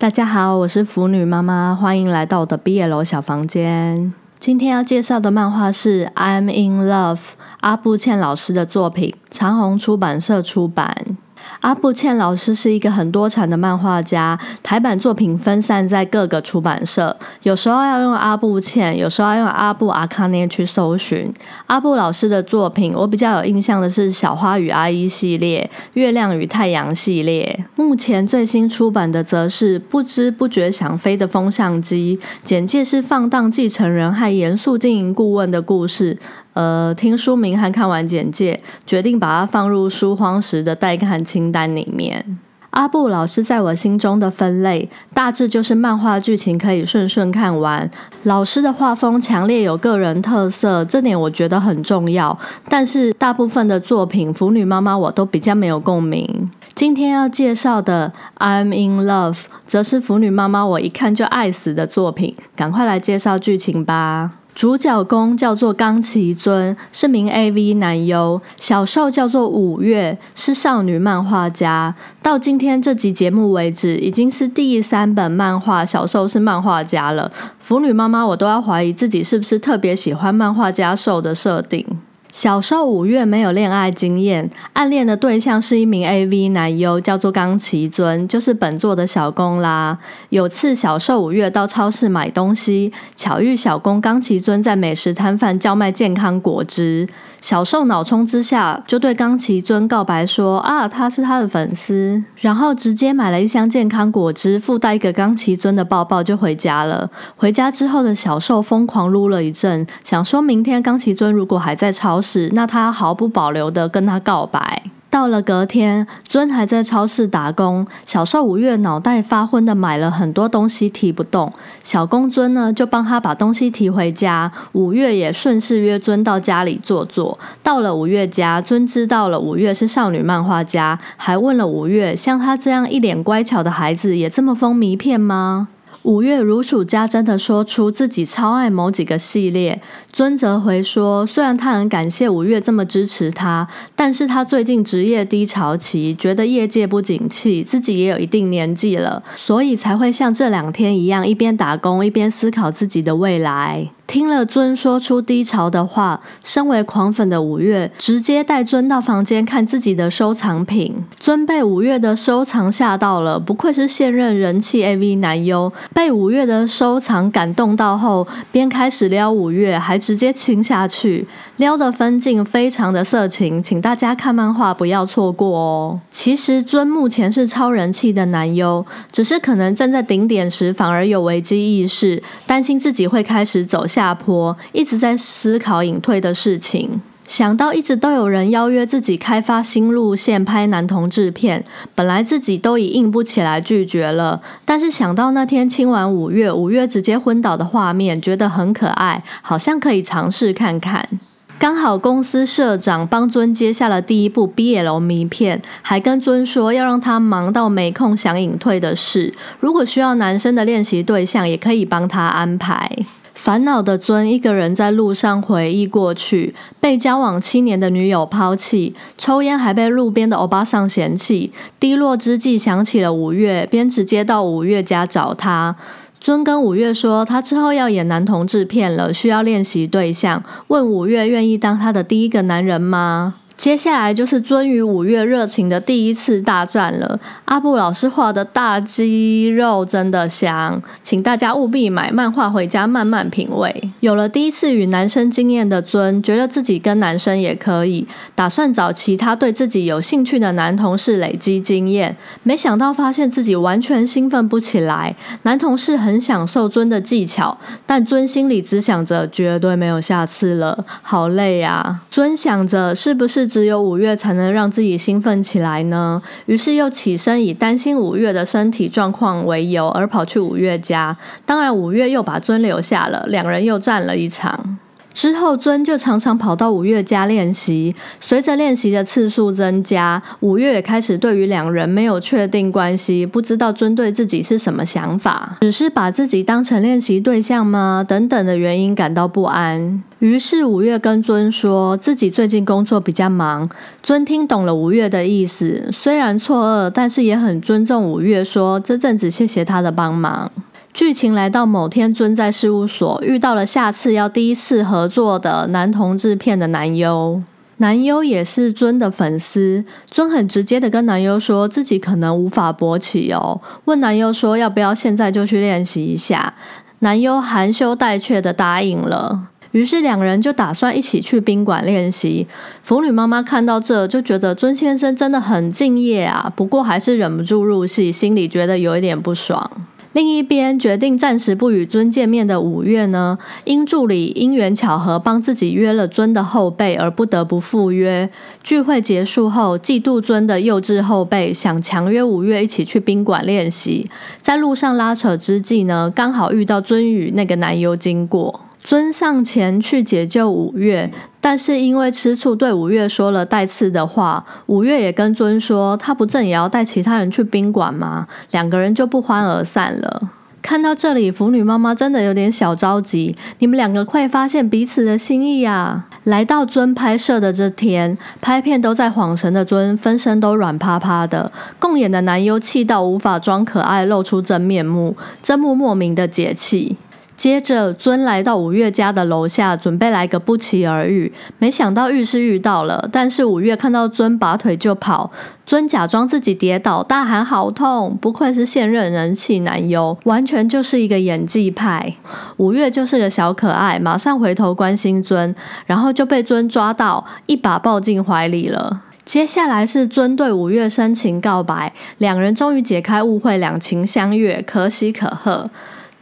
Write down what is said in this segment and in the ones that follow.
大家好，我是腐女妈妈，欢迎来到我的 BL 小房间。今天要介绍的漫画是《I'm in Love》，阿布茜老师的作品，长虹出版社出版。阿布茜老师是一个很多产的漫画家，台版作品分散在各个出版社，有时候要用阿布茜，有时候要用阿布阿卡涅去搜寻。阿布老师的作品，我比较有印象的是《小花与阿姨》系列，《月亮与太阳》系列。目前最新出版的则是《不知不觉想飞的风向机》，简介是放荡继承人和严肃经营顾问的故事。呃，听书名和看完简介，决定把它放入书荒时的待看清单里面。阿布老师在我心中的分类，大致就是漫画剧情可以顺顺看完。老师的画风强烈有个人特色，这点我觉得很重要。但是大部分的作品，腐女妈妈我都比较没有共鸣。今天要介绍的《I'm in Love》则是腐女妈妈我一看就爱死的作品。赶快来介绍剧情吧。主角公叫做冈崎尊，是名 AV 男优；小受叫做五月，是少女漫画家。到今天这集节目为止，已经是第三本漫画小受是漫画家了。腐女妈妈，我都要怀疑自己是不是特别喜欢漫画家受的设定。小受五月没有恋爱经验，暗恋的对象是一名 AV 男优，叫做冈崎尊，就是本作的小公啦。有次小受五月到超市买东西，巧遇小公冈崎尊在美食摊贩叫卖健康果汁。小受脑冲之下，就对冈崎尊告白说：“啊，他是他的粉丝。”然后直接买了一箱健康果汁，附带一个冈崎尊的抱抱，就回家了。回家之后的小受疯狂撸了一阵，想说明天冈崎尊如果还在超是，那他毫不保留的跟他告白。到了隔天，尊还在超市打工，小受五月脑袋发昏的买了很多东西提不动，小公尊呢就帮他把东西提回家。五月也顺势约尊到家里坐坐。到了五月家，尊知道了五月是少女漫画家，还问了五月，像他这样一脸乖巧的孩子，也这么风靡片吗？五月如数家珍的说出自己超爱某几个系列，尊泽回说，虽然他很感谢五月这么支持他，但是他最近职业低潮期，觉得业界不景气，自己也有一定年纪了，所以才会像这两天一样，一边打工一边思考自己的未来。听了尊说出低潮的话，身为狂粉的五月直接带尊到房间看自己的收藏品。尊被五月的收藏吓到了，不愧是现任人气 AV 男优。被五月的收藏感动到后，边开始撩五月，还直接亲下去，撩的分镜非常的色情，请大家看漫画不要错过哦。其实尊目前是超人气的男优，只是可能站在顶点时反而有危机意识，担心自己会开始走下。下坡一直在思考隐退的事情，想到一直都有人邀约自己开发新路线拍男同志片，本来自己都已硬不起来拒绝了，但是想到那天亲完五月，五月直接昏倒的画面，觉得很可爱，好像可以尝试看看。刚好公司社长帮尊接下了第一部 BL 迷片，还跟尊说要让他忙到没空想隐退的事，如果需要男生的练习对象，也可以帮他安排。烦恼的尊一个人在路上回忆过去，被交往七年的女友抛弃，抽烟还被路边的欧巴桑嫌弃。低落之际想起了五月，便直接到五月家找他。尊跟五月说，他之后要演男同志片了，需要练习对象，问五月愿意当他的第一个男人吗？接下来就是尊与五月热情的第一次大战了。阿布老师画的大肌肉真的香，请大家务必买漫画回家慢慢品味。有了第一次与男生经验的尊，觉得自己跟男生也可以，打算找其他对自己有兴趣的男同事累积经验。没想到发现自己完全兴奋不起来。男同事很享受尊的技巧，但尊心里只想着绝对没有下次了，好累啊！尊想着是不是？只有五月才能让自己兴奋起来呢。于是又起身，以担心五月的身体状况为由，而跑去五月家。当然，五月又把尊留下了，两人又战了一场。之后，尊就常常跑到五月家练习。随着练习的次数增加，五月也开始对于两人没有确定关系，不知道尊对自己是什么想法，只是把自己当成练习对象吗？等等的原因感到不安。于是五月跟尊说自己最近工作比较忙。尊听懂了五月的意思，虽然错愕，但是也很尊重五月，说这阵子谢谢他的帮忙。剧情来到某天，尊在事务所遇到了下次要第一次合作的男同志片的男优。男优也是尊的粉丝，尊很直接的跟男优说自己可能无法勃起哦，问男优说要不要现在就去练习一下。男优含羞带怯的答应了，于是两人就打算一起去宾馆练习。腐女妈妈看到这就觉得尊先生真的很敬业啊，不过还是忍不住入戏，心里觉得有一点不爽。另一边决定暂时不与尊见面的五月呢，因助理因缘巧合帮自己约了尊的后辈，而不得不赴约。聚会结束后，嫉妒尊的幼稚后辈想强约五月一起去宾馆练习，在路上拉扯之际呢，刚好遇到尊与那个男优经过。尊上前去解救五月，但是因为吃醋，对五月说了带刺的话。五月也跟尊说，他不正也要带其他人去宾馆吗？两个人就不欢而散了。看到这里，腐女妈妈真的有点小着急。你们两个快发现彼此的心意啊！来到尊拍摄的这天，拍片都在晃神的尊，分身都软趴趴的。共演的男优气到无法装可爱，露出真面目，真木莫名的解气。接着，尊来到五月家的楼下，准备来个不期而遇。没想到遇是遇到了，但是五月看到尊拔腿就跑，尊假装自己跌倒，大喊好痛。不愧是现任人气男优，完全就是一个演技派。五月就是个小可爱，马上回头关心尊，然后就被尊抓到，一把抱进怀里了。接下来是尊对五月深情告白，两人终于解开误会，两情相悦，可喜可贺。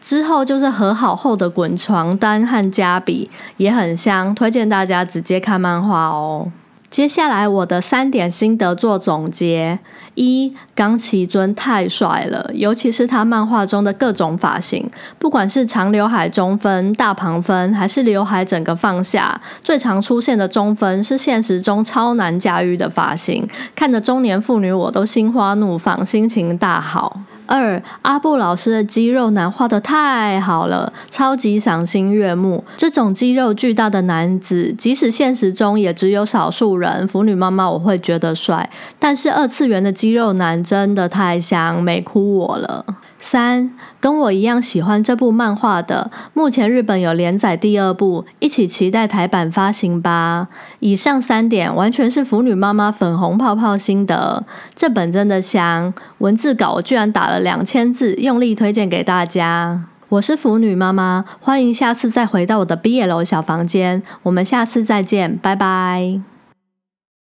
之后就是和好后的滚床单和加比也很香，推荐大家直接看漫画哦。接下来我的三点心得做总结：一，冈崎尊太帅了，尤其是他漫画中的各种发型，不管是长刘海中分、大旁分，还是刘海整个放下，最常出现的中分是现实中超难驾驭的发型，看着中年妇女我都心花怒放，心情大好。二阿布老师的肌肉男画的太好了，超级赏心悦目。这种肌肉巨大的男子，即使现实中也只有少数人。腐女妈妈我会觉得帅，但是二次元的肌肉男真的太香，美哭我了。三跟我一样喜欢这部漫画的，目前日本有连载第二部，一起期待台版发行吧。以上三点完全是腐女妈妈粉红泡泡心得，这本真的香。文字稿我居然打了两千字，用力推荐给大家。我是腐女妈妈，欢迎下次再回到我的 BL 小房间，我们下次再见，拜拜。